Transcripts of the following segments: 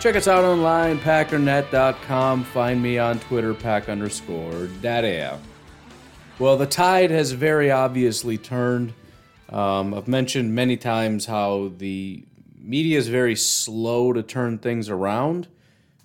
Check us out online, packernet.com. Find me on Twitter, pack underscore daddy. Well, the tide has very obviously turned. Um, I've mentioned many times how the media is very slow to turn things around,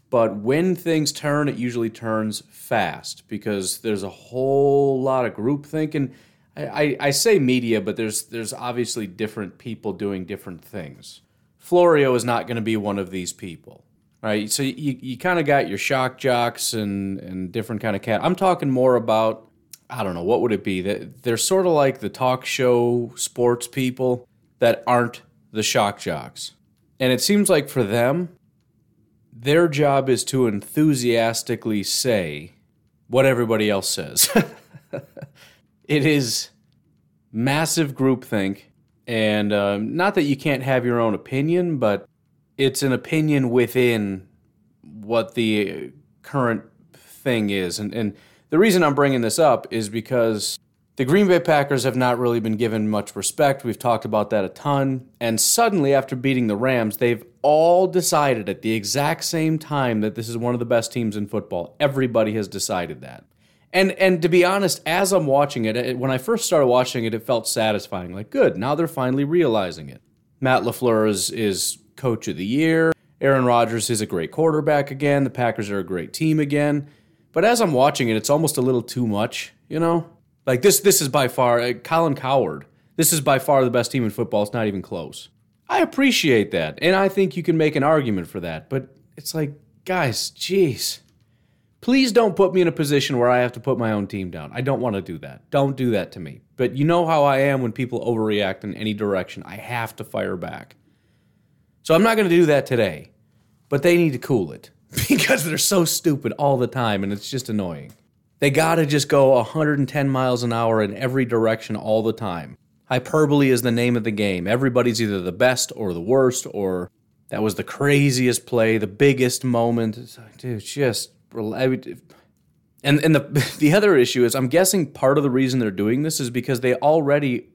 but when things turn, it usually turns fast because there's a whole lot of group thinking. I, I, I say media, but there's there's obviously different people doing different things. Florio is not going to be one of these people, right? So you, you kind of got your shock jocks and, and different kind of cat. I'm talking more about, I don't know, what would it be? That They're sort of like the talk show sports people that aren't the shock jocks. And it seems like for them, their job is to enthusiastically say what everybody else says. it is massive groupthink and um, not that you can't have your own opinion, but it's an opinion within what the current thing is. And, and the reason I'm bringing this up is because the Green Bay Packers have not really been given much respect. We've talked about that a ton. And suddenly, after beating the Rams, they've all decided at the exact same time that this is one of the best teams in football. Everybody has decided that. And and to be honest, as I'm watching it, when I first started watching it, it felt satisfying. Like, good, now they're finally realizing it. Matt LaFleur is is coach of the year. Aaron Rodgers is a great quarterback again. The Packers are a great team again. But as I'm watching it, it's almost a little too much, you know? Like this this is by far uh, Colin Cowherd. This is by far the best team in football. It's not even close. I appreciate that. And I think you can make an argument for that. But it's like, guys, jeez. Please don't put me in a position where I have to put my own team down. I don't want to do that. Don't do that to me. But you know how I am when people overreact in any direction. I have to fire back. So I'm not going to do that today. But they need to cool it because they're so stupid all the time and it's just annoying. They got to just go 110 miles an hour in every direction all the time. Hyperbole is the name of the game. Everybody's either the best or the worst, or that was the craziest play, the biggest moment. It's like, dude, just and and the the other issue is I'm guessing part of the reason they're doing this is because they already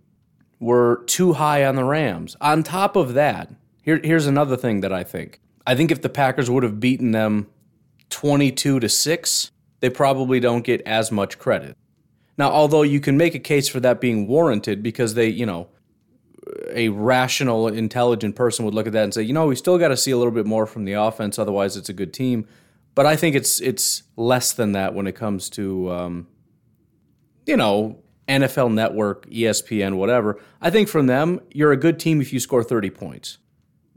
were too high on the Rams. On top of that, here here's another thing that I think. I think if the Packers would have beaten them 22 to 6, they probably don't get as much credit. Now, although you can make a case for that being warranted because they, you know, a rational, intelligent person would look at that and say, you know, we still got to see a little bit more from the offense, otherwise it's a good team. But I think it's it's less than that when it comes to, um, you know, NFL Network, ESPN, whatever. I think from them, you're a good team if you score 30 points.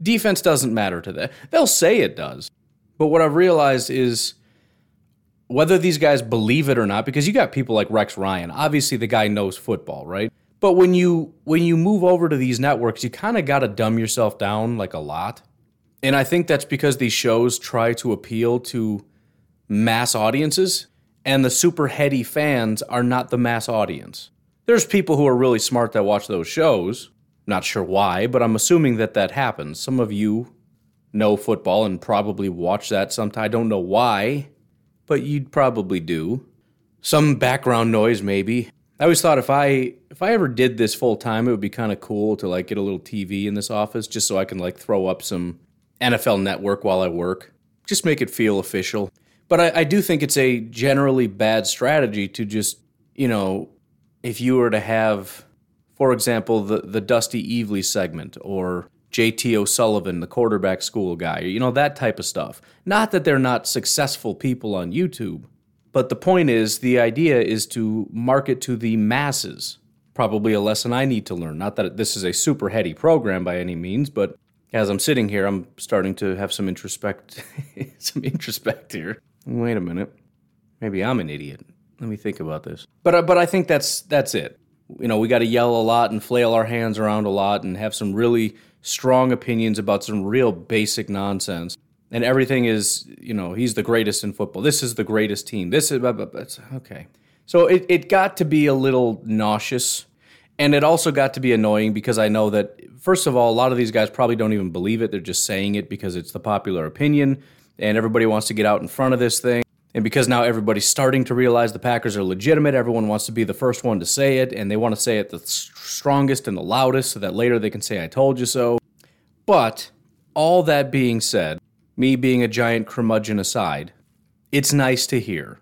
Defense doesn't matter to them. They'll say it does. But what I've realized is whether these guys believe it or not, because you got people like Rex Ryan. Obviously, the guy knows football, right? But when you when you move over to these networks, you kind of got to dumb yourself down like a lot. And I think that's because these shows try to appeal to mass audiences, and the super heady fans are not the mass audience. There's people who are really smart that watch those shows. Not sure why, but I'm assuming that that happens. Some of you know football and probably watch that sometime. I don't know why, but you'd probably do. Some background noise, maybe. I always thought if I if I ever did this full time, it would be kind of cool to like get a little TV in this office just so I can like throw up some NFL Network while I work. Just make it feel official. But I, I do think it's a generally bad strategy to just you know if you were to have, for example, the the Dusty Evely segment or JT O'Sullivan, the quarterback school guy, you know, that type of stuff. Not that they're not successful people on YouTube, But the point is, the idea is to market to the masses. Probably a lesson I need to learn. Not that this is a super heady program by any means, but as I'm sitting here, I'm starting to have some introspect, some introspect here. Wait a minute, maybe I'm an idiot. Let me think about this. But uh, but I think that's that's it. You know, we got to yell a lot and flail our hands around a lot and have some really strong opinions about some real basic nonsense. And everything is, you know, he's the greatest in football. This is the greatest team. This is okay. So it, it got to be a little nauseous. And it also got to be annoying because I know that, first of all, a lot of these guys probably don't even believe it. They're just saying it because it's the popular opinion and everybody wants to get out in front of this thing. And because now everybody's starting to realize the Packers are legitimate, everyone wants to be the first one to say it, and they want to say it the strongest and the loudest so that later they can say, I told you so. But all that being said, me being a giant curmudgeon aside, it's nice to hear.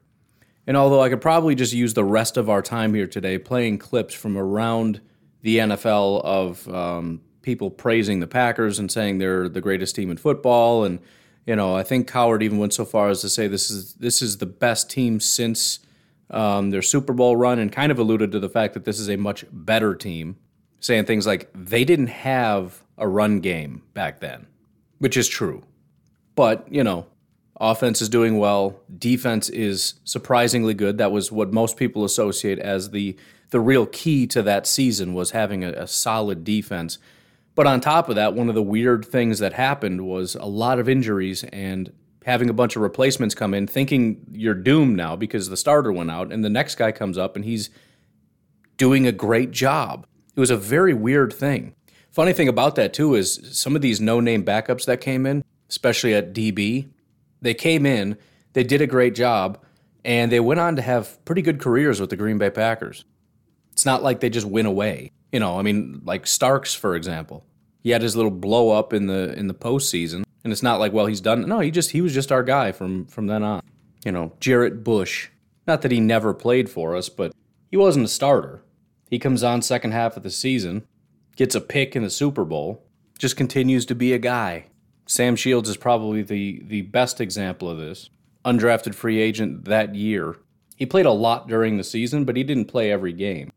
And although I could probably just use the rest of our time here today playing clips from around the NFL of um, people praising the Packers and saying they're the greatest team in football, and you know I think Cowherd even went so far as to say this is this is the best team since um, their Super Bowl run, and kind of alluded to the fact that this is a much better team, saying things like they didn't have a run game back then, which is true. But, you know, offense is doing well, defense is surprisingly good. That was what most people associate as the the real key to that season was having a, a solid defense. But on top of that, one of the weird things that happened was a lot of injuries and having a bunch of replacements come in, thinking you're doomed now because the starter went out, and the next guy comes up and he's doing a great job. It was a very weird thing. Funny thing about that, too, is some of these no name backups that came in, especially at DB. They came in, they did a great job, and they went on to have pretty good careers with the Green Bay Packers. It's not like they just went away. You know, I mean, like Starks, for example. He had his little blow up in the in the postseason, and it's not like, well, he's done. No, he just he was just our guy from from then on. You know, Jarrett Bush. Not that he never played for us, but he wasn't a starter. He comes on second half of the season, gets a pick in the Super Bowl, just continues to be a guy. Sam Shields is probably the, the best example of this. Undrafted free agent that year. He played a lot during the season, but he didn't play every game.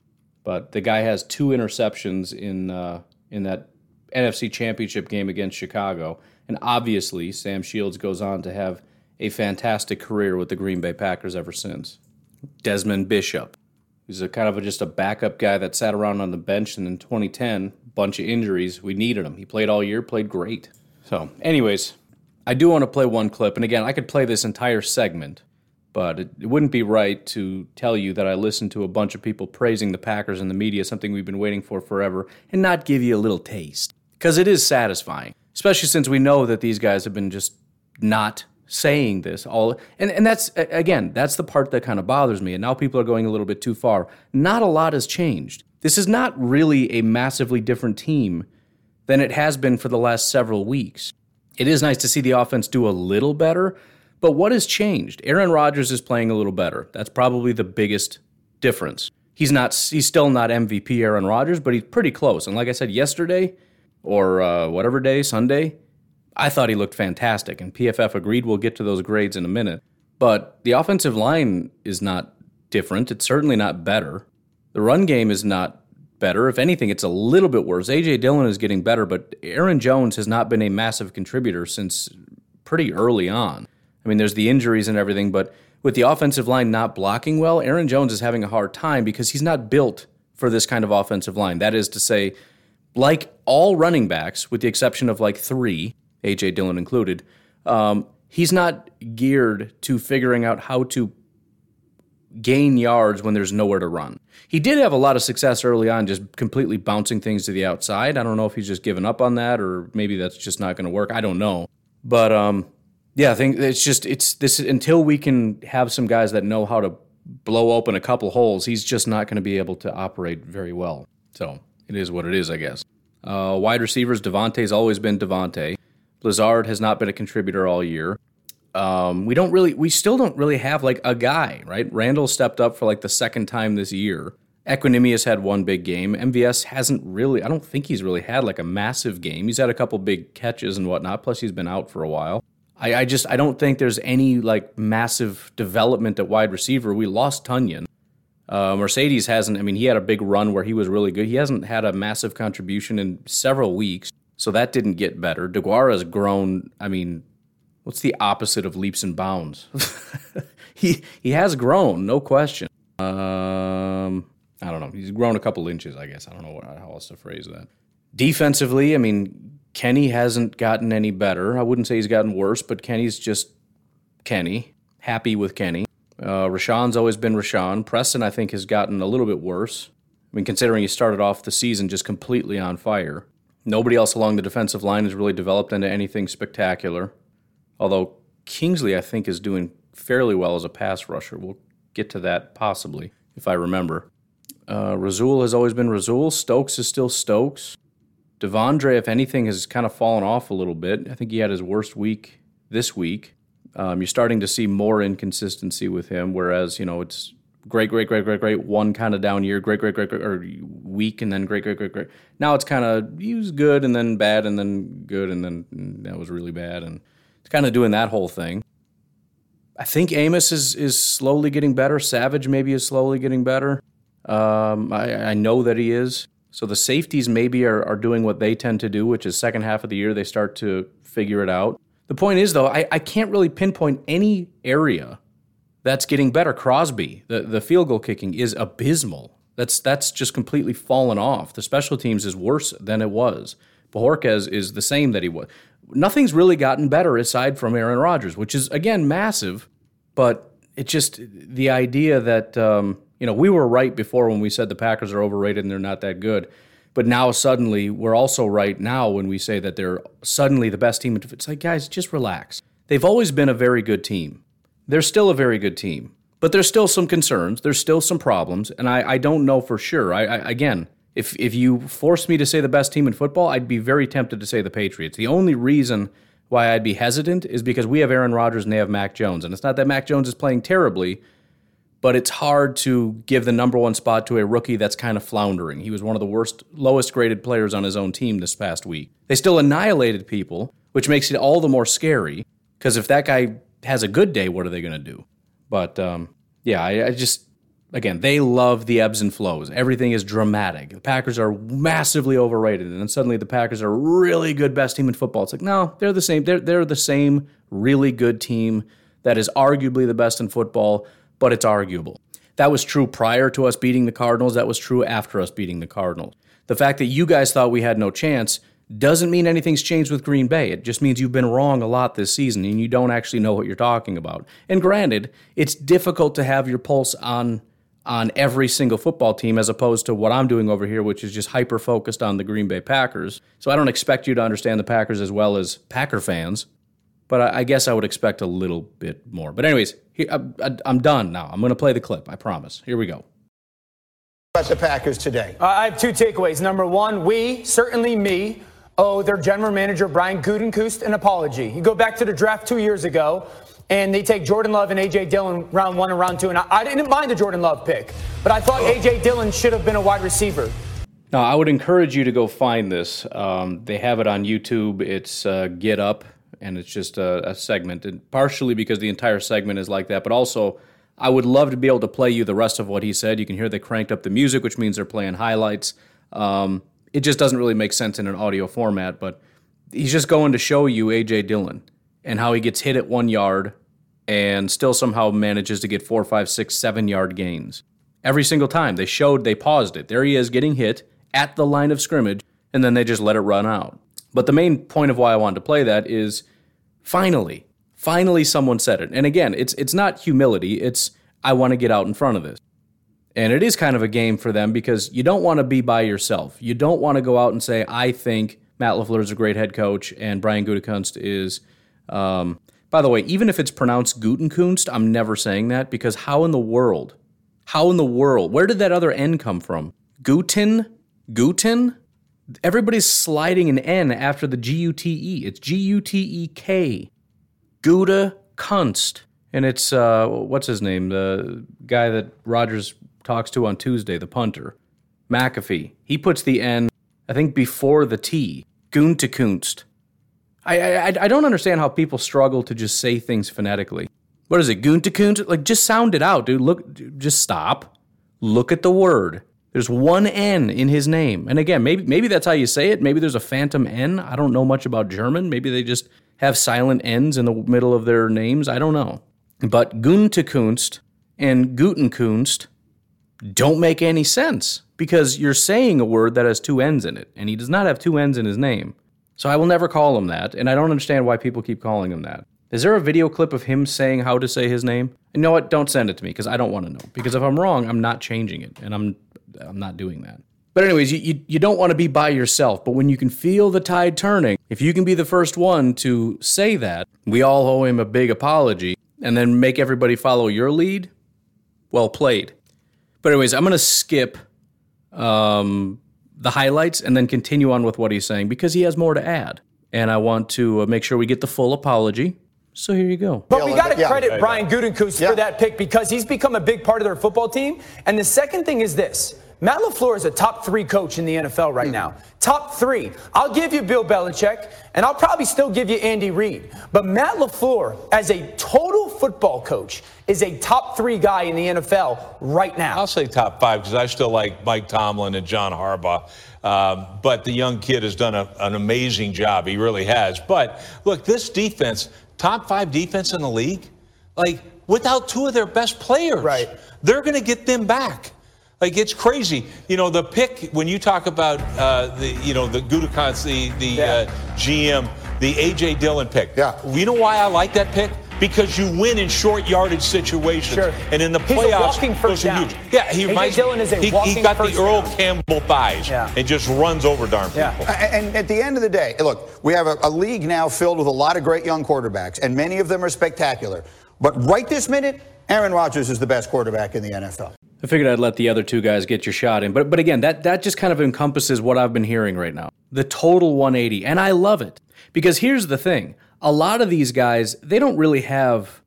But the guy has two interceptions in uh, in that NFC Championship game against Chicago, and obviously Sam Shields goes on to have a fantastic career with the Green Bay Packers ever since. Desmond Bishop, he's a kind of a, just a backup guy that sat around on the bench, and in 2010, bunch of injuries, we needed him. He played all year, played great. So, anyways, I do want to play one clip. And again, I could play this entire segment, but it, it, wouldn't be right to tell you that I listened to a bunch of people praising the Packers in the media, something we've been waiting for forever, and not give you a little taste. Because it is satisfying, especially since we know that these guys have been just not saying this all and, and that's again that's the part that kind of bothers me and now people are going a little bit too far not a lot has changed this is not really a massively different team than it has been for the last several weeks. It is nice to see the offense do a little better, but what has changed? Aaron Rodgers is playing a little better. That's probably the biggest difference. He's not he's still not MVP Aaron Rodgers, but he's pretty close. And like I said yesterday or uh, whatever day, Sunday, I thought he looked fantastic and PFF agreed we'll get to those grades in a minute. But the offensive line is not different. It's certainly not better. The run game is not better. If anything, it's a little bit worse. AJ Dillon is getting better, but Aaron Jones has not been a massive contributor since pretty early on. I mean, there's the injuries and everything, but with the offensive line not blocking well, Aaron Jones is having a hard time because he's not built for this kind of offensive line. That is to say, like all running backs, with the exception of like three, AJ Dillon included, um, he's not geared to figuring out how to gain yards when there's nowhere to run. He did have a lot of success early on, just completely bouncing things to the outside. I don't know if he's just given up on that or maybe that's just not going to work. I don't know. But um, yeah, I think it's just it's this until we can have some guys that know how to blow open a couple holes. He's just not going to be able to operate very well. So it is what it is, I guess. Uh, wide receivers, Davante's always been Davante. Lazard has not been a contributor all year. Um, we don't really, we still don't really have like a guy, right? Randall stepped up for like the second time this year. Equanimeous had one big game. MVS hasn't really, I don't think he's really had like a massive game. He's had a couple big catches and whatnot, plus he's been out for a while. I, I just I don't think there's any like massive development at wide receiver. We lost Tonyan. Uh, Marcedes hasn't. I mean, he had a big run where he was really good. He hasn't had a massive contribution in several weeks, so that didn't get better. Deguara has grown. I mean, what's the opposite of leaps and bounds? he he has grown, no question. Um, I don't know. He's grown a couple inches, I guess. I don't know how else to phrase that. Defensively, I mean, Kenny hasn't gotten any better. I wouldn't say he's gotten worse, but Kenny's just Kenny. Happy with Kenny. Uh, Rashan's always been Rashan. Preston, I think, has gotten a little bit worse. I mean, considering he started off the season just completely on fire. Nobody else along the defensive line has really developed into anything spectacular. Although Kingsley, I think, is doing fairly well as a pass rusher. We'll get to that possibly, if I remember. Uh, Rasul has always been Rasul. Stokes is still Stokes. De'Vondre, if anything, has kind of fallen off a little bit. I think he had his worst week this week. Um, you're starting to see more inconsistency with him, whereas, you know, it's great, great, great, great, great, one kind of down year, great, great, great, great, or weak, and then great, great, great, great. Now it's kind of, he was good and then bad and then good and then that was really bad. And it's kind of doing that whole thing. I think Amos is, is slowly getting better. Savage maybe is slowly getting better. Um, I, I know that he is. So the safeties maybe are, are doing what they tend to do, which is second half of the year they start to figure it out. The point is, though, I, I can't really pinpoint any area that's getting better. Crosby, the, the field goal kicking is abysmal. That's that's just completely fallen off. The special teams is worse than it was. Bojorquez is the same that he was. Nothing's really gotten better aside from Aaron Rodgers, which is again massive, but it just the idea that um, you know we were right before when we said the Packers are overrated and they're not that good. But now suddenly we're also right now when we say that they're suddenly the best team. It's like, guys, just relax. They've always been a very good team. They're still a very good team. But there's still some concerns. There's still some problems. And I, I don't know for sure. I, I again, if if you forced me to say the best team in football, I'd be very tempted to say the Patriots. The only reason why I'd be hesitant is because we have Aaron Rodgers and they have Mac Jones. And it's not that Mac Jones is playing terribly, but it's hard to give the number one spot to a rookie that's kind of floundering. He was one of the worst, lowest graded players on his own team this past week. They still annihilated people, which makes it all the more scary because if that guy has a good day, what are they going to do? But um, yeah, I, I just, again, they love the ebbs and flows. Everything is dramatic. The Packers are massively overrated, and then suddenly the Packers are really good, best team in football. It's like, no, they're the same. They're, they're the same really good team that is arguably the best in football but it's arguable. That was true prior to us beating the Cardinals. That was true after us beating the Cardinals. The fact that you guys thought we had no chance doesn't mean anything's changed with Green Bay. It just means you've been wrong a lot this season and you don't actually know what you're talking about. And granted, it's difficult to have your pulse on on every single football team as opposed to what I'm doing over here, which is just hyper focused on the Green Bay Packers. So I don't expect you to understand the Packers as well as Packer fans but I, I, guess I would expect a little bit more. But anyways, here, I, am done now. I'm going to play the clip. I promise. Here we go. About the Packers today, uh, I have two takeaways. Number one, we certainly me owe their general manager Brian Gutekunst an apology. You go back to the draft two years ago. And they take Jordan Love and A.J. Dillon round one and round two. And I, I didn't mind the Jordan Love pick, but I thought A.J. Dillon should have been a wide receiver. Now, I would encourage you to go find this. Um, they have it on YouTube. It's uh, Get Up and it's just a, a, segment, and partially because the entire segment is like that, but also I would love to be able to play you the rest of what he said. You can hear they cranked up the music, which means they're playing highlights. Um, it just doesn't really make sense in an audio format, but he's just going to show you AJ Dillon and how he gets hit at one yard and still somehow manages to get four, five, six, seven yard gains. Every single time they showed, they paused it. There he is getting hit at the line of scrimmage, and then they just let it run out. But the main point of why I wanted to play that is finally, finally someone said it. And again, it's it's not humility, it's I want to get out in front of this. And it is kind of a game for them because you don't want to be by yourself. You don't want to go out and say, I think Matt LaFleur is a great head coach and Brian Gutekunst is. Um, by the way, even if it's pronounced Gutenkunst, I'm never saying that because how in the world, how in the world, where did that other N come from? Guten? Guten? Everybody's sliding an N after the G U T E. It's G U T E K. Gouda Kunst. And it's, uh, what's his name? The guy that Rodgers talks to on Tuesday, the punter. McAfee. He puts the N, I think, before the T. Guntekunst. I, I I don't understand how people struggle to just say things phonetically. What is it, Guntakunt? Like, just sound it out, dude. Look, just stop. Look at the word. There's one N in his name, and again, maybe maybe that's how you say it. Maybe there's a phantom N. I don't know much about German. Maybe they just have silent N's in the middle of their names. I don't know. But Guntakunst and Gutenkunst don't make any sense because you're saying a word that has two N's in it, and he does not have two N's in his name. So I will never call him that, and I don't understand why people keep calling him that. Is there a video clip of him saying how to say his name? You know what? Don't send it to me because I don't want to know. Because if I'm wrong, I'm not changing it, and I'm I'm not doing that. But anyways, you, you, you don't want to be by yourself, but when you can feel the tide turning, if you can be the first one to say that, we all owe him a big apology, and then make everybody follow your lead, well played. But anyways, I'm gonna skip um, the highlights and then continue on with what he's saying because he has more to add, and I want to uh, make sure we get the full apology. So here you go. But we got to Yeah. credit Brian Gutekunst Yeah. for that pick because he's become a big part of their football team. And the second thing is this. Matt LaFleur is a top three coach in the NFL right now. Top three. I'll give you Bill Belichick, and I'll probably still give you Andy Reid. But Matt LaFleur, as a total football coach, is a top three guy in the NFL right now. I'll say top five because I still like Mike Tomlin and John Harbaugh. Um, but the young kid has done a, an amazing job. He really has. But look, this defense, top five defense in the league, like without two of their best players, Right. they're going to get them back. Like it's crazy, you know. The pick when you talk about uh, the, you know, the Gudikons, the the Yeah. uh, GM, the AJ Dillon pick. Yeah. You know why I like that pick? Because you win in short yardage situations, Sure. and in the He's a playoffs, walking those first are down. huge. Yeah, he AJ reminds Dillon is a he, he got the Earl down. Campbell thighs Yeah. and just runs over darn people. Yeah. And at the end of the day, look, we have a, a league now filled with a lot of great young quarterbacks, and many of them are spectacular. But right this minute, Aaron Rodgers is the best quarterback in the NFL. I figured I'd let the other two guys get your shot in. But but again, that that just kind of encompasses what I've been hearing right now. The total 180. And I love it. Because here's the thing. A lot of these guys, they don't really have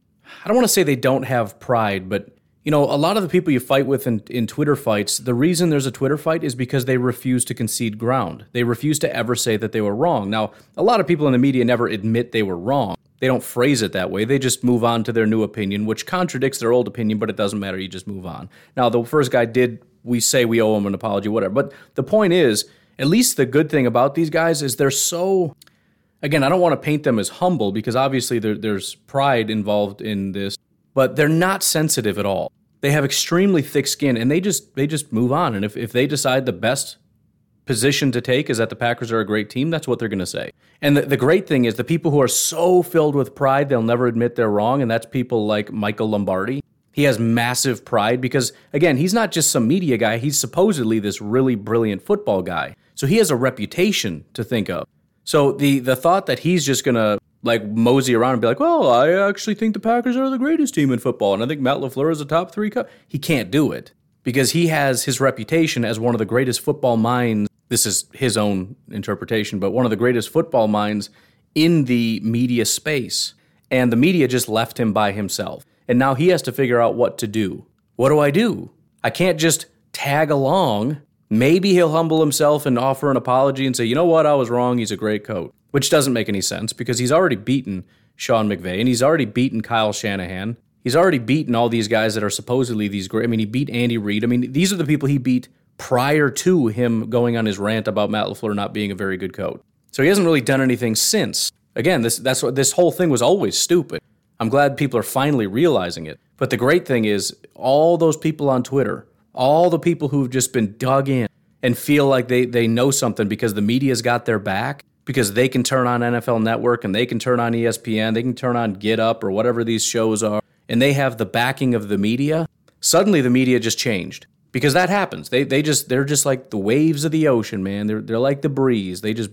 I don't want to say they don't have pride, but you know, a lot of the people you fight with in, in Twitter fights, the reason there's a Twitter fight is because they refuse to concede ground. They refuse to ever say that they were wrong. Now, a lot of people in the media never admit they were wrong. They don't phrase it that way. They just move on to their new opinion, which contradicts their old opinion, but it doesn't matter. You just move on. Now, the first guy did, we say we owe him an apology, whatever. But the point is, at least the good thing about these guys is they're so again, I don't want to paint them as humble because obviously there, there's pride involved in this, but they're not sensitive at all. They have extremely thick skin and they just they just move on. And if, if they decide the best position to take is that the Packers are a great team, that's what they're going to say. And the, the great thing is the people who are so filled with pride, they'll never admit they're wrong. And that's people like Michael Lombardi. He has massive pride because, again, he's not just some media guy. He's supposedly this really brilliant football guy. So he has a reputation to think of. So the the thought that he's just gonna like mosey around and be like, well, I actually think the Packers are the greatest team in football, and I think Matt LaFleur is a top three. Co-. He can't do it because he has his reputation as one of the greatest football minds. This is his own interpretation, but one of the greatest football minds in the media space, and the media just left him by himself, and now he has to figure out what to do. What do I do? I can't just tag along. Maybe he'll humble himself and offer an apology and say, you know what, I was wrong. He's a great coach. Which doesn't make any sense because he's already beaten Sean McVay and he's already beaten Kyle Shanahan. He's already beaten all these guys that are supposedly these great. I mean, he beat Andy Reid. I mean, these are the people he beat prior to him going on his rant about Matt LaFleur not being a very good coach. So he hasn't really done anything since. Again, this that's what this whole thing was always stupid. I'm glad people are finally realizing it. But the great thing is all those people on Twitter, all the people who've just been dug in and feel like they they know something because the media's got their back, because they can turn on NFL Network and they can turn on ESPN, they can turn on Get Up or whatever these shows are, and they have the backing of the media. Suddenly the media just changed. Because that happens. They they just they're just like the waves of the ocean, man. They're they're like the breeze. They just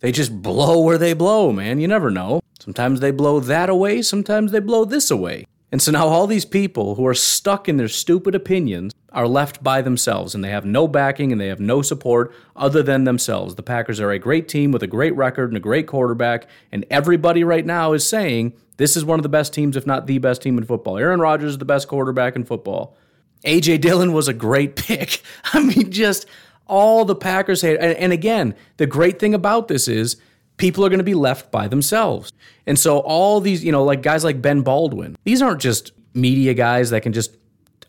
they just blow where they blow, man. You never know. Sometimes they blow that away, sometimes they blow this away. And so now all these people who are stuck in their stupid opinions are left by themselves and they have no backing and they have no support other than themselves. The Packers are a great team with a great record and a great quarterback, and everybody right now is saying this is one of the best teams, if not the best team in football. Aaron Rodgers is the best quarterback in football. AJ Dillon was a great pick. I mean, just all the Packers hate. And, and again, the great thing about this is people are going to be left by themselves. And so all these, you know, like guys like Ben Baldwin, these aren't just media guys that can just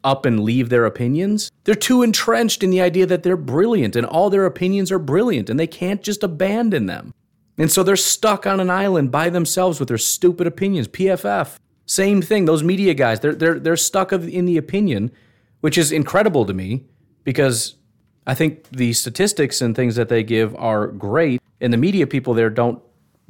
up and leave their opinions. They're too entrenched in the idea that they're brilliant and all their opinions are brilliant and they can't just abandon them. And so they're stuck on an island by themselves with their stupid opinions. PFF, same thing. Those media guys, they're they're they're stuck in the opinion, which is incredible to me because I think the statistics and things that they give are great, and the media people there don't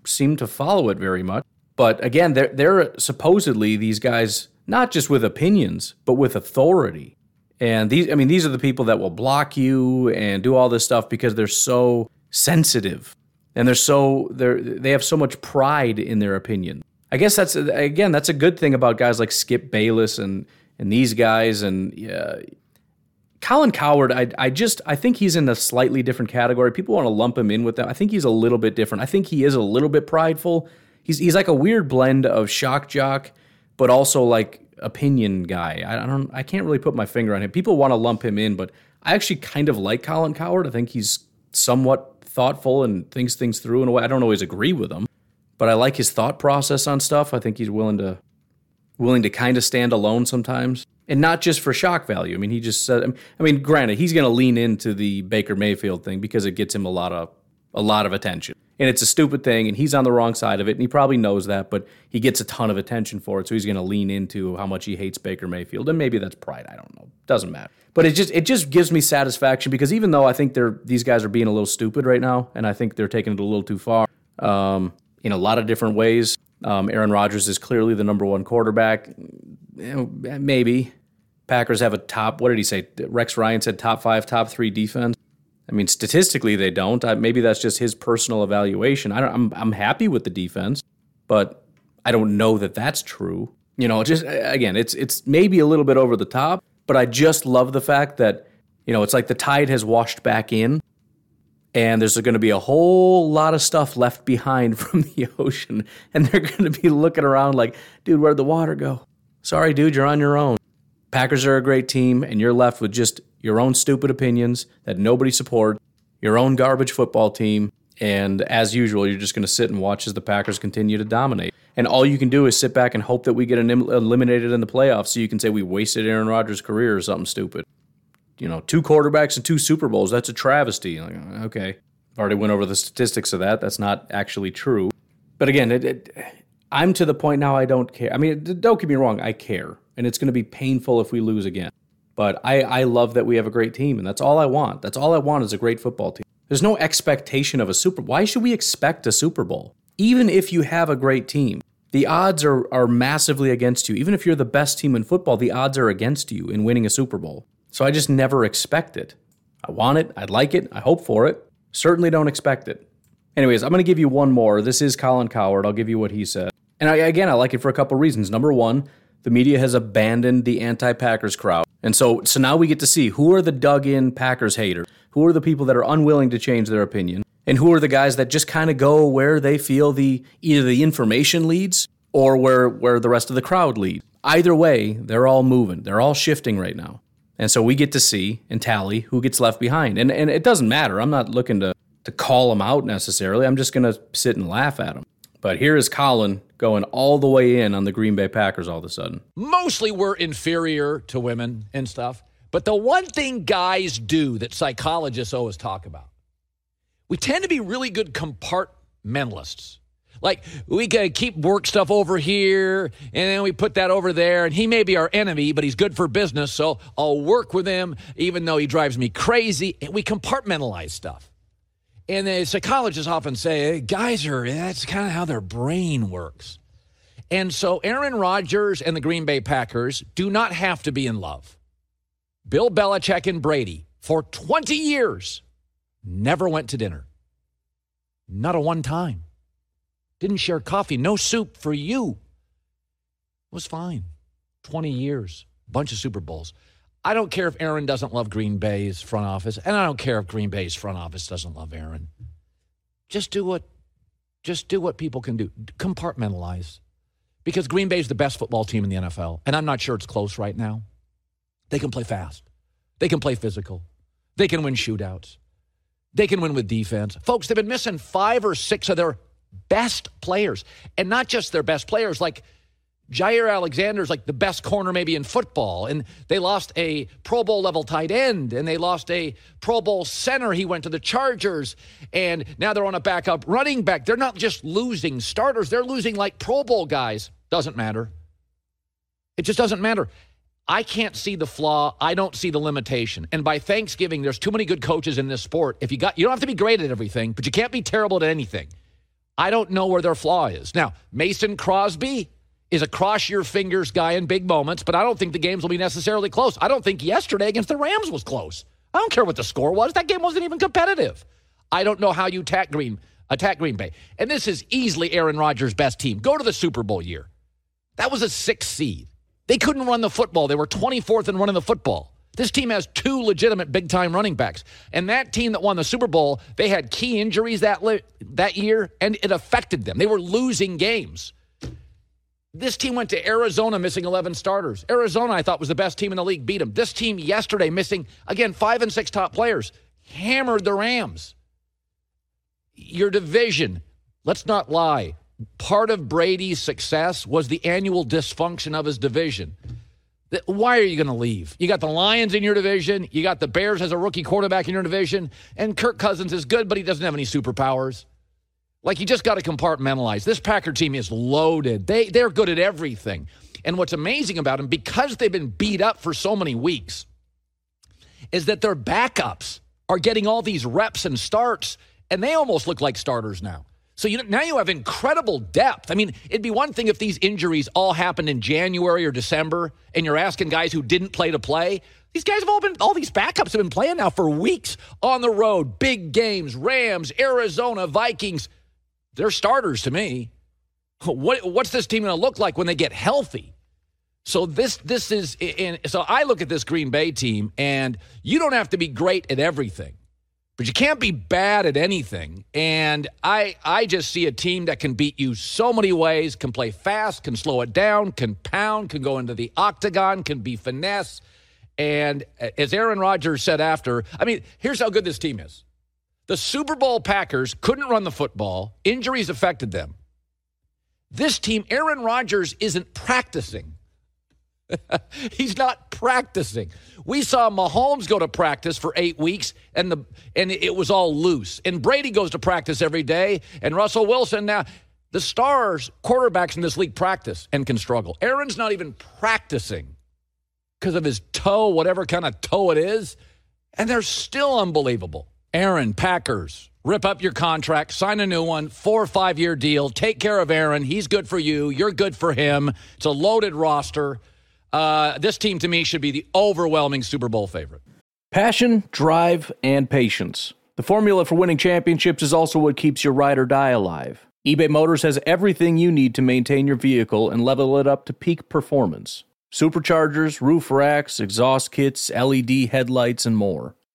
seem to follow it very much. But again, they're they're supposedly these guys not just with opinions, but with authority. And these, I mean, these are the people that will block you and do all this stuff because they're so sensitive and they're so they're they have so much pride in their opinion. I guess that's again that's a good thing about guys like Skip Bayless and and these guys and yeah, Colin Cowherd, I I just I think he's in a slightly different category. People want to lump him in with them. I think he's a little bit different. I think he is a little bit prideful. He's he's like a weird blend of shock jock but also like opinion guy. I don't I can't really put my finger on him. People want to lump him in, but I actually kind of like Colin Cowherd. I think he's somewhat thoughtful and thinks things through in a way. I don't always agree with him, but I like his thought process on stuff. I think he's willing to willing to kind of stand alone sometimes. And not just for shock value. I mean, he just said I mean, granted, he's going to lean into the Baker Mayfield thing because it gets him a lot of a lot of attention and it's a stupid thing and he's on the wrong side of it and he probably knows that but he gets a ton of attention for it so he's going to lean into how much he hates Baker Mayfield and maybe that's pride I don't know doesn't matter. But it just it just gives me satisfaction because even though I think they're these guys are being a little stupid right now and I think they're taking it a little too far um, in a lot of different ways um, Aaron Rodgers is clearly the number one quarterback maybe. Packers have a top what did he say? Rex Ryan said top 5 top 3 defense I mean, statistically, they don't. I, maybe that's just his personal evaluation. I am I'm, I'm happy with the defense, but I don't know that that's true. You know, just again, it's it's maybe a little bit over the top, but I just love the fact that you know it's like the tide has washed back in, and there's going to be a whole lot of stuff left behind from the ocean, and they're going to be looking around like, dude, where'd the water go? Sorry, dude, you're on your own. Packers are a great team, and you're left with just your own stupid opinions that nobody supports, your own garbage football team, and as usual, you're just going to sit and watch as the Packers continue to dominate. And all you can do is sit back and hope that we get eliminated in the playoffs so you can say we wasted Aaron Rodgers' career or something stupid. You know, two quarterbacks and two Super Bowls, that's a travesty. Like, okay. I've already went over the statistics of that. That's not actually true. But again, it, it, I'm to the point now I don't care. I mean, don't get me wrong, I care. And it's going to be painful if we lose again. But I, I love that we have a great team, and that's all I want. That's all I want is a great football team. There's no expectation of a Super Why should we expect a Super Bowl? Even if you have a great team, the odds are, are massively against you. Even if you're the best team in football, the odds are against you in winning a Super Bowl. So I just never expect it. I want it. I'd like it. I hope for it. Certainly don't expect it. Anyways, I'm going to give you one more. This is Colin Cowherd. I'll give you what he said. And I, again, I like it for a couple reasons. Number one, the media has abandoned the anti Packers crowd. And so, so now we get to see who are the dug in Packers haters, who are the people that are unwilling to change their opinion, and who are the guys that just kind of go where they feel the either the information leads or where where the rest of the crowd leads. Either way, they're all moving. They're all shifting right now. And so we get to see and tally who gets left behind. And and it doesn't matter. I'm not looking to to call them out necessarily. I'm just going to sit and laugh at them. But here is Colin going all the way in on the Green Bay Packers all of a sudden. Mostly we're inferior to women and stuff. But the one thing guys do that psychologists always talk about, we tend to be really good compartmentalists. Like we can keep work stuff over here and then we put that over there. And he may be our enemy, but he's good for business. So I'll work with him even though he drives me crazy. And we compartmentalize stuff. And the psychologists often say, guys are, that's kind of how their brain works. And so Aaron Rodgers and the Green Bay Packers do not have to be in love. Bill Belichick and Brady, for 20 years, never went to dinner. Not a one time. Didn't share coffee. No soup for you. It was fine. 20 years. Bunch of Super Bowls. I don't care if Aaron doesn't love Green Bay's front office, and I don't care if Green Bay's front office doesn't love Aaron. Just do what just do what people can do. Compartmentalize. Because Green Bay is the best football team in the NFL, and I'm not sure it's close right now. They can play fast. They can play physical. They can win shootouts. They can win with defense. Folks, they've been missing five or six of their best players, and not just their best players, like Jaire is like the best corner maybe in football. And they lost a Pro Bowl level tight end and they lost a Pro Bowl center. He went to the Chargers and now they're on a backup running back. They're not just losing starters, they're losing like Pro Bowl guys. Doesn't matter. It just doesn't matter. I can't see the flaw. I don't see the limitation. And by Thanksgiving, there's too many good coaches in this sport. If you got you don't have to be great at everything, but you can't be terrible at anything. I don't know where their flaw is. Now, Mason Crosby, is a cross your fingers guy in big moments, but I don't think the games will be necessarily close. I don't think yesterday against the Rams was close. I don't care what the score was. That game wasn't even competitive. I don't know how you attack Green attack Green Bay. And this is easily Aaron Rodgers' best team. Go to the Super Bowl year. That was a six seed. They couldn't run the football. They were 24th in running the football. This team has two legitimate big time running backs. And that team that won the Super Bowl, they had key injuries that, li- that year, and it affected them. They were losing games. This team went to Arizona missing 11 starters. Arizona, I thought, was the best team in the league, beat them. This team yesterday missing, again, five and six top players, hammered the Rams. Your division, let's not lie. Part of Brady's success was the annual dysfunction of his division. Why are you going to leave? You got the Lions in your division. You got the Bears as a rookie quarterback in your division. And Kirk Cousins is good, but he doesn't have any superpowers. Like you just got to compartmentalize. This Packer team is loaded. They they're good at everything. And what's amazing about them, because they've been beat up for so many weeks, is that their backups are getting all these reps and starts, and they almost look like starters now. So you now you have incredible depth. I mean, it'd be one thing if these injuries all happened in January or December, and you're asking guys who didn't play to play. These guys have all been, all these backups have been playing now for weeks on the road, big games, Rams, Arizona, Vikings. They're starters to me. What, what's this team going to look like when they get healthy? So this this is in, so I look at this Green Bay team and you don't have to be great at everything. But you can't be bad at anything. And I I just see a team that can beat you so many ways, can play fast, can slow it down, can pound, can go into the octagon, can be finesse. And as Aaron Rodgers said after, I mean, here's how good this team is. The Super Bowl Packers couldn't run the football, injuries affected them. This team, Aaron Rodgers isn't practicing. He's not practicing. We saw Mahomes go to practice for eight weeks, and the and it was all loose. And Brady goes to practice every day, and Russell Wilson now. The stars quarterbacks in this league practice and can struggle. Aaron's not even practicing because of his toe, whatever kind of toe it is, and they're still unbelievable. Aaron, Packers, rip up your contract, sign a new one, four or five year deal. Take care of Aaron. He's good for you. You're good for him. It's a loaded roster. Uh, this team, to me, should be the overwhelming Super Bowl favorite. Passion, drive, and patience. The formula for winning championships is also what keeps your ride or die alive. eBay Motors has everything you need to maintain your vehicle and level it up to peak performance superchargers, roof racks, exhaust kits, LED headlights, and more.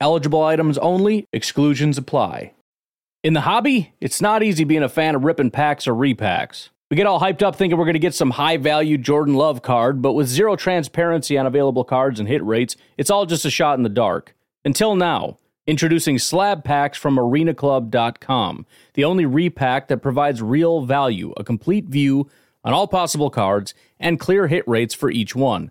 Eligible items only, exclusions apply. In the hobby, it's not easy being a fan of ripping packs or repacks. We get all hyped up thinking we're going to get some high value Jordan Love card, but with zero transparency on available cards and hit rates, it's all just a shot in the dark. Until now, introducing slab packs from arenaclub.com, the only repack that provides real value, a complete view on all possible cards, and clear hit rates for each one.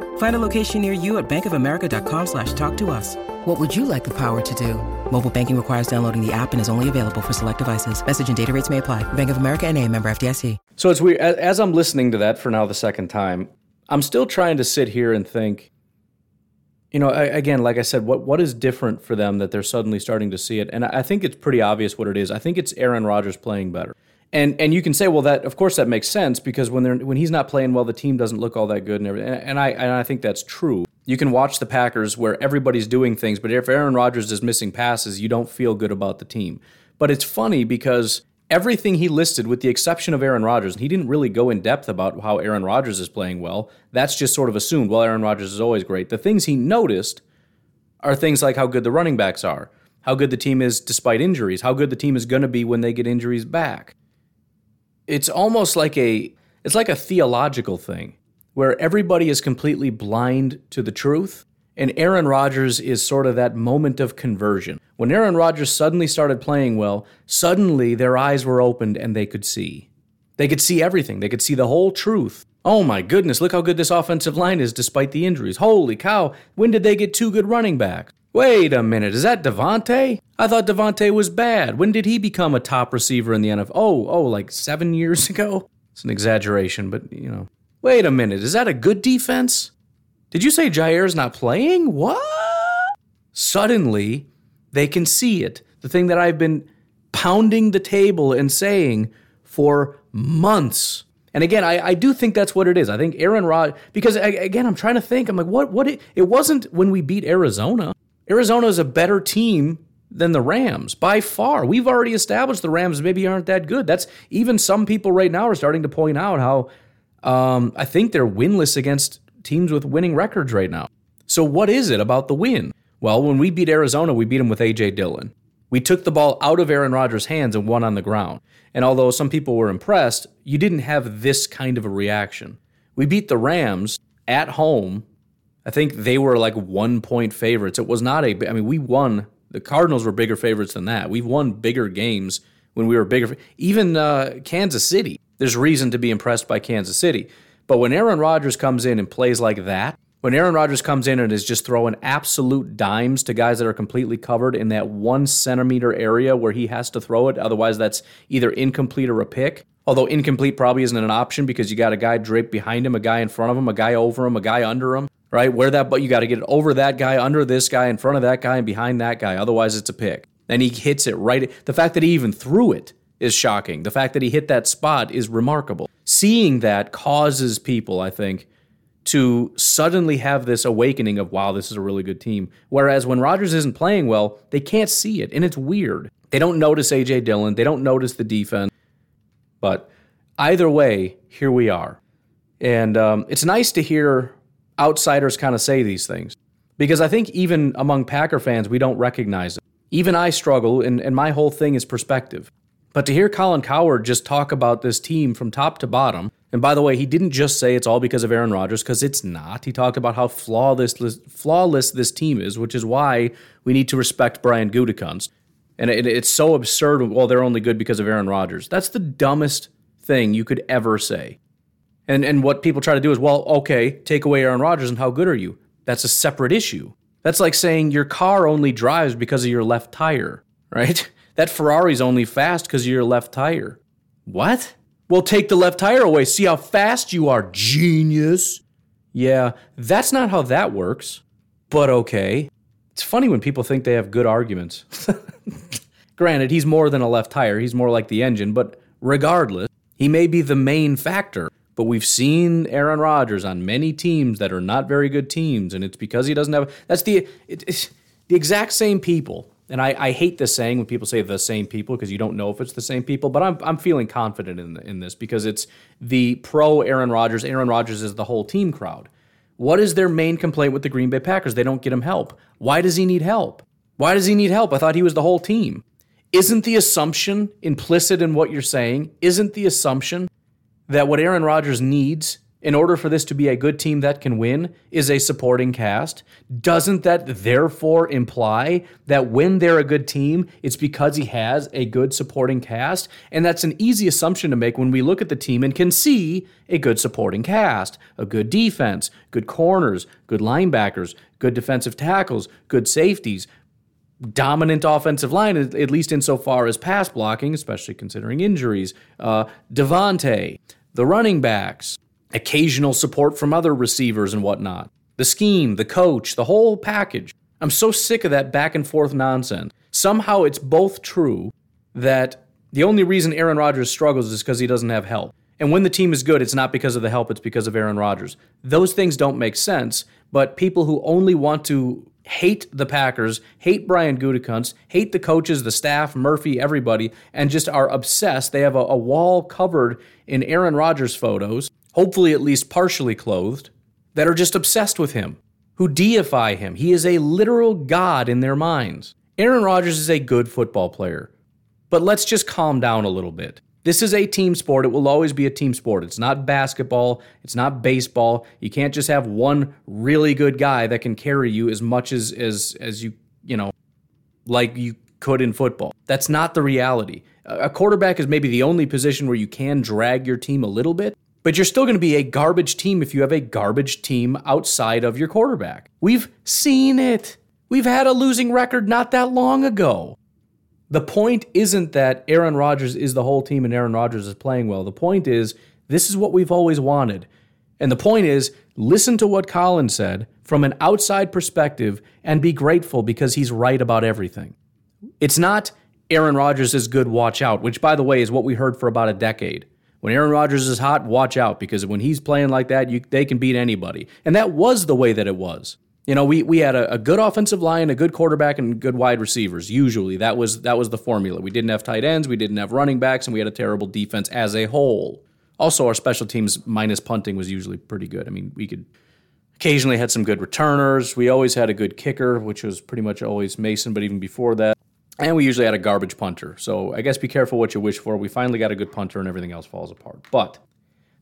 Find a location near you at bankofamerica.com slash talk to us. What would you like the power to do? Mobile banking requires downloading the app and is only available for select devices. Message and data rates may apply. Bank of America and a member FDIC. So it's weird. As I'm listening to that for now the second time, I'm still trying to sit here and think, you know, again, like I said, what what is different for them that they're suddenly starting to see it? And I think it's pretty obvious what it is. I think it's Aaron Rodgers playing better. And and you can say, well, that of course that makes sense because when they're when he's not playing well, the team doesn't look all that good and everything. And, I and I think that's true. You can watch the Packers where everybody's doing things, but if Aaron Rodgers is missing passes, you don't feel good about the team. But it's funny because everything he listed, with the exception of Aaron Rodgers, and he didn't really go in depth about how Aaron Rodgers is playing well. That's just sort of assumed. Well, Aaron Rodgers is always great. The things he noticed are things like how good the running backs are, how good the team is despite injuries, how good the team is going to be when they get injuries back. It's almost like a it's like a theological thing where everybody is completely blind to the truth and Aaron Rodgers is sort of that moment of conversion. When Aaron Rodgers suddenly started playing well, suddenly their eyes were opened and they could see. They could see everything, they could see the whole truth. Oh my goodness, look how good this offensive line is despite the injuries. Holy cow, when did they get two good running backs? Wait a minute, is that Davante? I thought Davante was bad. When did he become a top receiver in the NFL? Oh, oh, like seven years ago? It's an exaggeration, but you know. Wait a minute, is that a good defense? Did you say Jaire's not playing? What? Suddenly, they can see it. The thing that I've been pounding the table and saying for months. And again, I, I do think that's what it is. I think Aaron Rod because again, I'm trying to think. I'm like, what? What? It, it wasn't when we beat Arizona. Arizona is a better team than the Rams by far. We've already established the Rams maybe aren't that good. That's even some people right now are starting to point out how um, I think they're winless against teams with winning records right now. So, what is it about the win? Well, when we beat Arizona, we beat them with A.J. Dillon. We took the ball out of Aaron Rodgers' hands and won on the ground. And although some people were impressed, you didn't have this kind of a reaction. We beat the Rams at home. I think they were like one point favorites. It was not a, I mean, we won. The Cardinals were bigger favorites than that. We've won bigger games when we were bigger. Even uh, Kansas City, there's reason to be impressed by Kansas City. But when Aaron Rodgers comes in and plays like that, when Aaron Rodgers comes in and is just throwing absolute dimes to guys that are completely covered in that one centimeter area where he has to throw it, otherwise that's either incomplete or a pick. Although incomplete probably isn't an option because you got a guy draped behind him, a guy in front of him, a guy over him, a guy under him, right? Where that, but you got to get it over that guy, under this guy, in front of that guy, and behind that guy. Otherwise, it's a pick. And he hits it right. The fact that he even threw it is shocking. The fact that he hit that spot is remarkable. Seeing that causes people, I think, to suddenly have this awakening of, wow, this is a really good team. Whereas when Rodgers isn't playing well, they can't see it, and it's weird. They don't notice A.J. Dillon, they don't notice the defense. But either way, here we are. And um, it's nice to hear outsiders kind of say these things because I think even among Packer fans, we don't recognize it. Even I struggle, and, and my whole thing is perspective. But to hear Colin Cowherd just talk about this team from top to bottom, and by the way, he didn't just say it's all because of Aaron Rodgers, because it's not. He talked about how flawless, flawless this team is, which is why we need to respect Brian Gutekunst. And it, it's so absurd. Well, they're only good because of Aaron Rodgers. That's the dumbest thing you could ever say. And and what people try to do is, well, okay, take away Aaron Rodgers, and how good are you? That's a separate issue. That's like saying your car only drives because of your left tire, right? That Ferrari's only fast because of your left tire. What? Well, take the left tire away. See how fast you are, genius. Yeah, that's not how that works. But okay. It's funny when people think they have good arguments. Granted, he's more than a left tire, he's more like the engine, but regardless, he may be the main factor. But we've seen Aaron Rodgers on many teams that are not very good teams, and it's because he doesn't have. That's the it, it's the exact same people. And I, I hate this saying when people say the same people because you don't know if it's the same people. But I'm I'm feeling confident in in this because it's the pro Aaron Rodgers. Aaron Rodgers is the whole team crowd. What is their main complaint with the Green Bay Packers? They don't get him help. Why does he need help? Why does he need help? I thought he was the whole team. Isn't the assumption implicit in what you're saying? Isn't the assumption that what Aaron Rodgers needs in order for this to be a good team that can win is a supporting cast. Doesn't that therefore imply that when they're a good team, it's because he has a good supporting cast? And that's an easy assumption to make when we look at the team and can see a good supporting cast, a good defense, good corners, good linebackers, good defensive tackles, good safeties, dominant offensive line, at least insofar as pass blocking, especially considering injuries. Uh, Davante, the running backs, occasional support from other receivers and whatnot. The scheme, the coach, the whole package. I'm so sick of that back and forth nonsense. Somehow it's both true that the only reason Aaron Rodgers struggles is because he doesn't have help. And when the team is good, it's not because of the help, it's because of Aaron Rodgers. Those things don't make sense, but people who only want to hate the Packers, hate Brian Gutekunst, hate the coaches, the staff, Murphy, everybody, and just are obsessed. They have a, a wall covered in Aaron Rodgers photos hopefully at least partially clothed, that are just obsessed with him, who deify him. He is a literal god in their minds. Aaron Rodgers is a good football player. But let's just calm down a little bit. This is a team sport. It will always be a team sport. It's not basketball. It's not baseball. You can't just have one really good guy that can carry you as much as as as you, you know, like you could in football. That's not the reality. A quarterback is maybe the only position where you can drag your team a little bit, but you're still going to be a garbage team if you have a garbage team outside of your quarterback. We've seen it. We've had a losing record not that long ago. The point isn't that Aaron Rodgers is the whole team and Aaron Rodgers is playing well. The point is, this is what we've always wanted. And the point is, listen to what Colin said from an outside perspective and be grateful because he's right about everything. It's not Aaron Rodgers is good, watch out, which, by the way, is what we heard for about a decade. When Aaron Rodgers is hot, watch out because when he's playing like that, you, they can beat anybody. And that was the way that it was. You know, we, we had a, a, good offensive line, a good quarterback, and good wide receivers. Usually, that was that was the formula. We didn't have tight ends, we didn't have running backs, and we had a terrible defense as a whole. Also, our special teams minus punting was usually pretty good. I mean, we could occasionally had some good returners. We always had a good kicker, which was pretty much always Mason. But even before that, and we usually had a garbage punter. So I guess be careful what you wish for. We finally got a good punter and everything else falls apart. But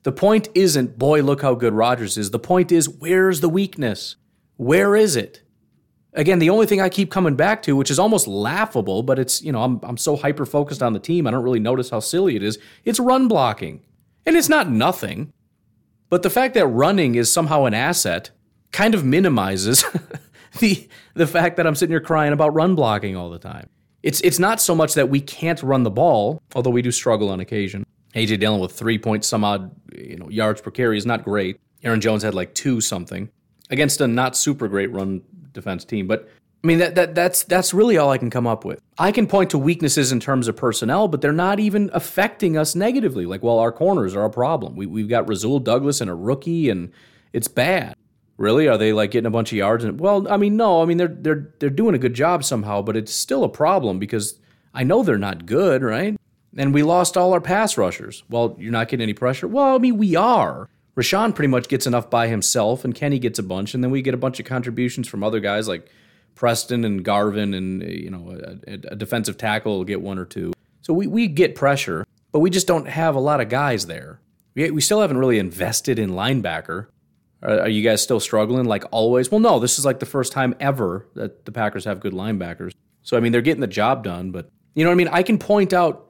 the point isn't, boy, look how good Rodgers is. The point is, where's the weakness? Where is it? Again, the only thing I keep coming back to, which is almost laughable, but it's, you know, I'm, I'm so hyper focused on the team, I don't really notice how silly it is. It's run blocking. And it's not nothing. But the fact that running is somehow an asset kind of minimizes the, the fact that I'm sitting here crying about run blocking all the time. It's it's not so much that we can't run the ball, although we do struggle on occasion. AJ Dillon with three point some odd you know yards per carry is not great. Aaron Jones had like two something against a not super great run defense team, but I mean that, that that's that's really all I can come up with. I can point to weaknesses in terms of personnel, but they're not even affecting us negatively. Like, well, our corners are a problem. We we've got Rasul Douglas and a rookie, and it's bad. Really? Are they like getting a bunch of yards? And well, I mean, no. I mean, they're they're they're doing a good job somehow, but it's still a problem because I know they're not good, right? And we lost all our pass rushers. Well, you're not getting any pressure. Well, I mean, we are. Rashan pretty much gets enough by himself, and Kenny gets a bunch, and then we get a bunch of contributions from other guys like Preston and Garvin, and you know, a, a defensive tackle will get one or two. So we we get pressure, but we just don't have a lot of guys there. We, we still haven't really invested in linebacker. Are, are you guys still struggling like always? Well, no, this is like the first time ever that the Packers have good linebackers. So, I mean, they're getting the job done, but you know what I mean? I can point out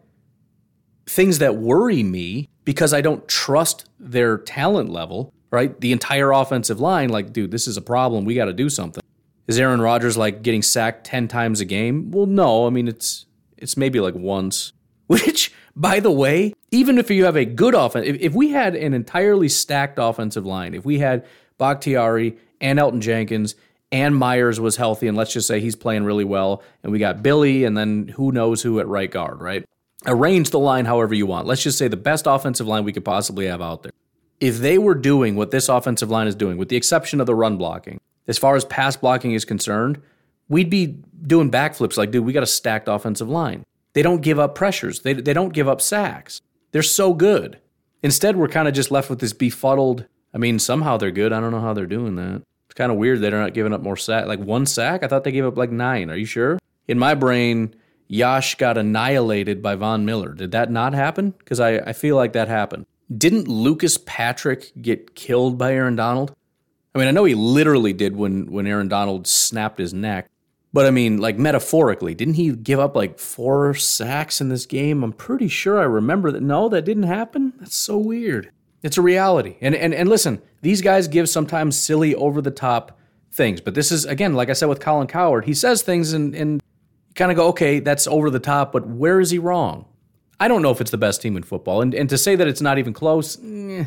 things that worry me because I don't trust their talent level, right? The entire offensive line, like, dude, this is a problem. We got to do something. Is Aaron Rodgers like getting sacked 10 times a game? Well, no. I mean, it's it's maybe like once, which by the way, even if you have a good offense, if, if we had an entirely stacked offensive line, if we had Bakhtiari and Elgton Jenkins and Myers was healthy, and let's just say he's playing really well, and we got Billy, and then who knows who at right guard, right? Arrange the line however you want. Let's just say the best offensive line we could possibly have out there. if they were doing what this offensive line is doing, with the exception of the run blocking, as far as pass blocking is concerned, we'd be doing backflips like, dude, we got a stacked offensive line. They don't give up pressures, they, they don't give up sacks. They're so good. Instead, we're kind of just left with this befuddled. I mean, somehow they're good. I don't know how they're doing that. It's kind of weird that they're not giving up more sack. Like one sack? I thought they gave up like nine. Are you sure? In my brain, Yosh got annihilated by Von Miller. Did that not happen? Because I, I feel like that happened. Didn't Lucas Patrick get killed by Aaron Donald? I mean, I know he literally did when, when Aaron Donald snapped his neck, but I mean, like metaphorically, didn't he give up like four sacks in this game? I'm pretty sure I remember that. No, that didn't happen. That's so weird. It's a reality. And and and listen, these guys give sometimes silly, over the top things, but this is again, like I said with Colin Cowherd, he says things and and kind of go, okay, that's over the top, but where is he wrong? I don't know if it's the best team in football, and and to say that it's not even close, eh,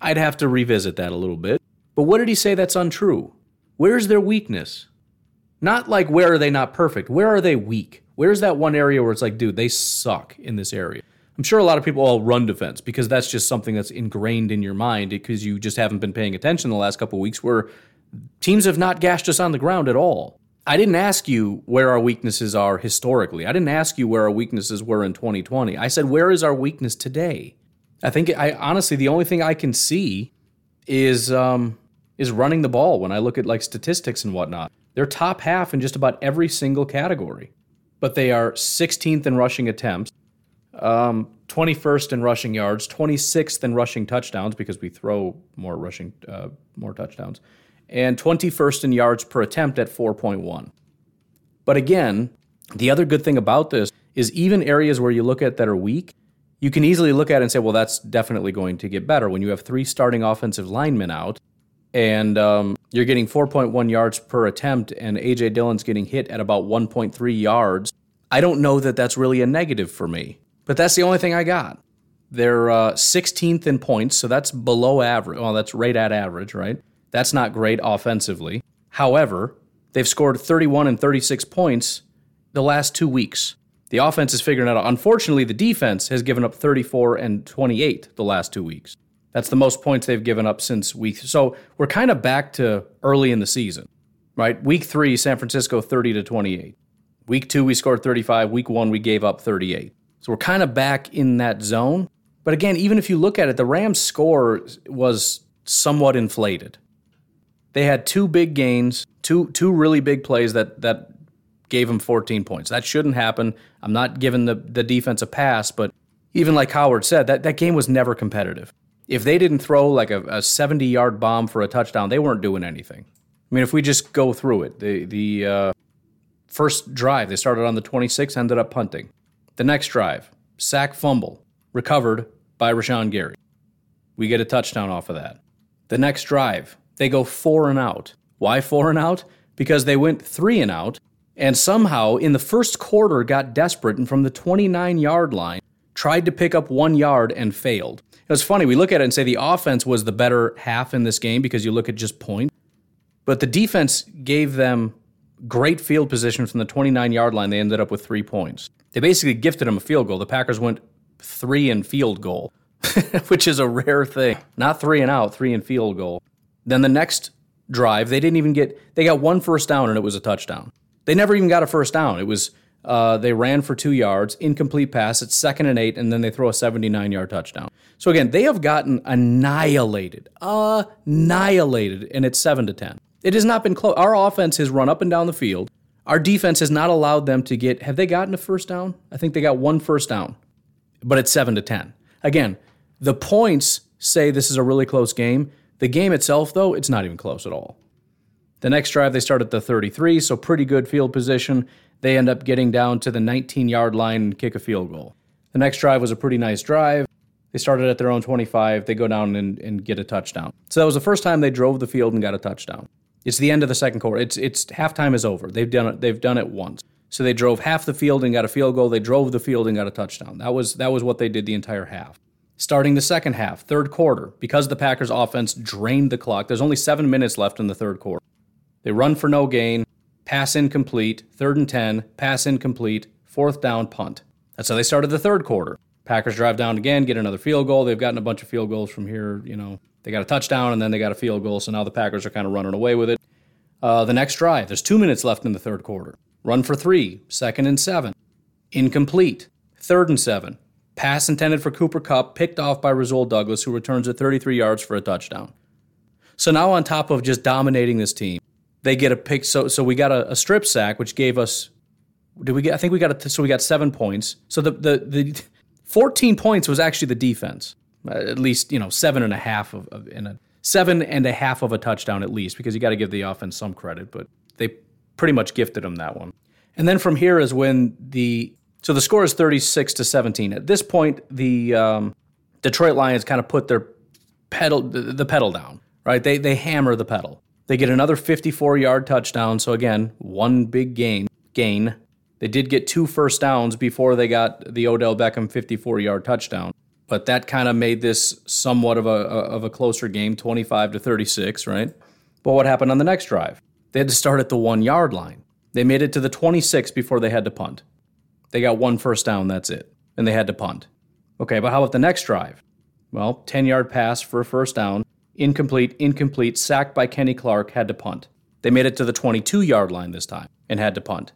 I'd have to revisit that a little bit. But what did he say that's untrue? Where's their weakness? Not like where are they not perfect? Where are they weak? Where's that one area where it's like, dude, they suck in this area? I'm sure a lot of people all run defense because that's just something that's ingrained in your mind because you just haven't been paying attention the last couple weeks where teams have not gashed us on the ground at all. I didn't ask you where our weaknesses are historically. I didn't ask you where our weaknesses were in 2020. I said, where is our weakness today? I think I honestly the only thing I can see is um, is running the ball when I look at like statistics and whatnot. They're top half in just about every single category, but they are 16th in rushing attempts, um, 21st in rushing yards, 26th in rushing touchdowns because we throw more rushing, uh, more touchdowns, and 21st in yards per attempt at 4.1. But again, the other good thing about this is even areas where you look at that are weak, you can easily look at it and say, well, that's definitely going to get better. When you have three starting offensive linemen out, and um, you're getting 4.1 yards per attempt, and AJ Dillon's getting hit at about 1.3 yards. I don't know that that's really a negative for me, but that's the only thing I got. They're uh, 16th in points, so that's below average. Well, that's right at average, right? That's not great offensively. However, they've scored 31 and 36 points the last two weeks. The offense is figuring out. Unfortunately, the defense has given up 34 and 28 the last two weeks. That's the most points they've given up since week. So we're kind of back to early in the season, right? Week three, San Francisco 30 to 28. Week two, we scored 35. Week one, we gave up 38. So we're kind of back in that zone. But again, even if you look at it, the Rams' score was somewhat inflated. They had two big gains, two two really big plays that that gave them 14 points. That shouldn't happen. I'm not giving the, the defense a pass, but even like Cowherd said, that, that game was never competitive if they didn't throw like a, a 70 yard bomb for a touchdown, they weren't doing anything. I mean, if we just go through it, the the uh, first drive they started on the 26, ended up punting. The next drive, sack fumble, recovered by Rashan Gary. We get a touchdown off of that. The next drive, they go four and out. Why four and out? Because they went three and out, and somehow in the first quarter got desperate and from the 29 yard line tried to pick up one yard and failed. It was funny, we look at it and say the offense was the better half in this game because you look at just points. But the defense gave them great field position from the 29 yard line. They ended up with three points. They basically gifted them a field goal. The Packers went three and field goal, which is a rare thing. Not three and out, three and field goal. Then the next drive, they didn't even get, they got one first down and it was a touchdown. They never even got a first down. It was, uh, they ran for two yards, incomplete pass. It's second and eight, and then they throw a 79 yard touchdown. So again, they have gotten annihilated, annihilated, and it's seven to ten. It has not been close. Our offense has run up and down the field. Our defense has not allowed them to get. Have they gotten a first down? I think they got one first down, but it's seven to ten. Again, the points say this is a really close game. The game itself, though, it's not even close at all. The next drive, they start at the 33, so pretty good field position. They end up getting down to the 19 yard line and kick a field goal. The next drive was a pretty nice drive. They started at their own 25. They go down and, and get a touchdown. So that was the first time they drove the field and got a touchdown. It's the end of the second quarter. It's it's halftime is over. They've done it. They've done it once. So they drove half the field and got a field goal. They drove the field and got a touchdown. That was that was what they did the entire half. Starting the second half, third quarter, because the Packers offense drained the clock. There's only 7 minutes left in the third quarter. They run for no gain, pass incomplete, third and 10, pass incomplete, fourth down punt. That's how they started the third quarter Packers drive down again, get another field goal. They've gotten a bunch of field goals from here. You know, they got a touchdown and then they got a field goal. So now the Packers are kind of running away with it. Uh, the next drive, there's two minutes left in the third quarter. Run for three, second and seven. Incomplete. Third and seven. Pass intended for Cooper Kupp, picked off by Rasul Douglas, who returns it 33 yards for a touchdown. So now, on top of just dominating this team, they get a pick. So, so we got a, a strip sack, which gave us. Did we get? I think we got a, so we got seven points. So the the the 14 points was actually the defense. At least you know seven and a half of, of in a seven and a half of a touchdown at least because you got to give the offense some credit, but they pretty much gifted them that one. And then from here is when the so the score is 36 to 17. At this point, the um, Detroit Lions kind of put their pedal the, pedal down, right? They they hammer the pedal. They get another 54 yard touchdown. So again, one big gain gain. They did get two first downs before they got the Odell Beckham 54 yard touchdown. But that kind of made this somewhat of a of a closer game, 25 to 36, right? But what happened on the next drive? They had to start at the one yard line. They made it to the 26 before they had to punt. They got one first down, that's it. And they had to punt. Okay, but how about the next drive? Well, 10 yard pass for a first down, incomplete, incomplete, sacked by Kenny Clark, had to punt. They made it to the 22 yard line this time and had to punt.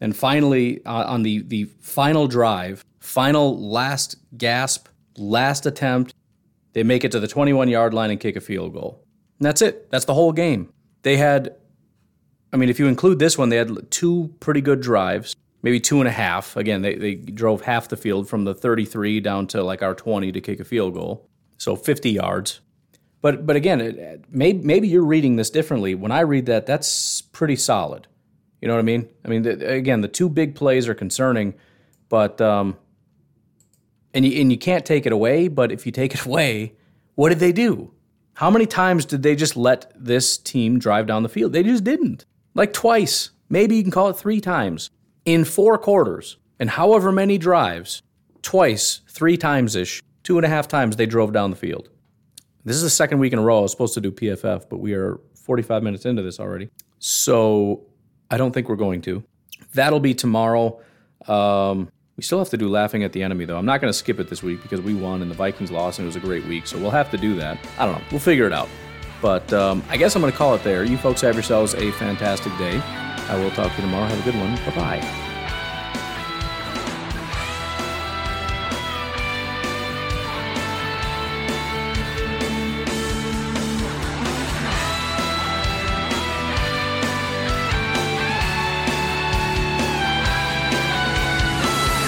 And finally, uh, on the, the final drive, final last gasp, last attempt, they make it to the 21 yard line and kick a field goal. And that's it. That's the whole game. They had I mean, if you include this one, they had two pretty good drives, maybe two and a half. Again, they, they drove half the field from the 33 down to like our 20 to kick a field goal. So 50 yards. But but again, it, maybe, maybe you're reading this differently. When I read that, that's pretty solid. You know what I mean? I mean, the, again, the two big plays are concerning, but um, and you, and you can't take it away. But if you take it away, what did they do? How many times did they just let this team drive down the field? They just didn't like twice, maybe you can call it three times in four quarters. And however many drives, twice, three times ish, two and a half times they drove down the field. This is the second week in a row I was supposed to do PFF, but we are 45 minutes into this already. So I don't think we're going to. That'll be tomorrow. Um, we still have to do laughing at the enemy, though. I'm not going to skip it this week because we won and the Vikings lost and it was a great week. So we'll have to do that. I don't know. We'll figure it out. But um, I guess I'm going to call it there. You folks have yourselves a fantastic day. I will talk to you tomorrow. Have a good one. Bye bye.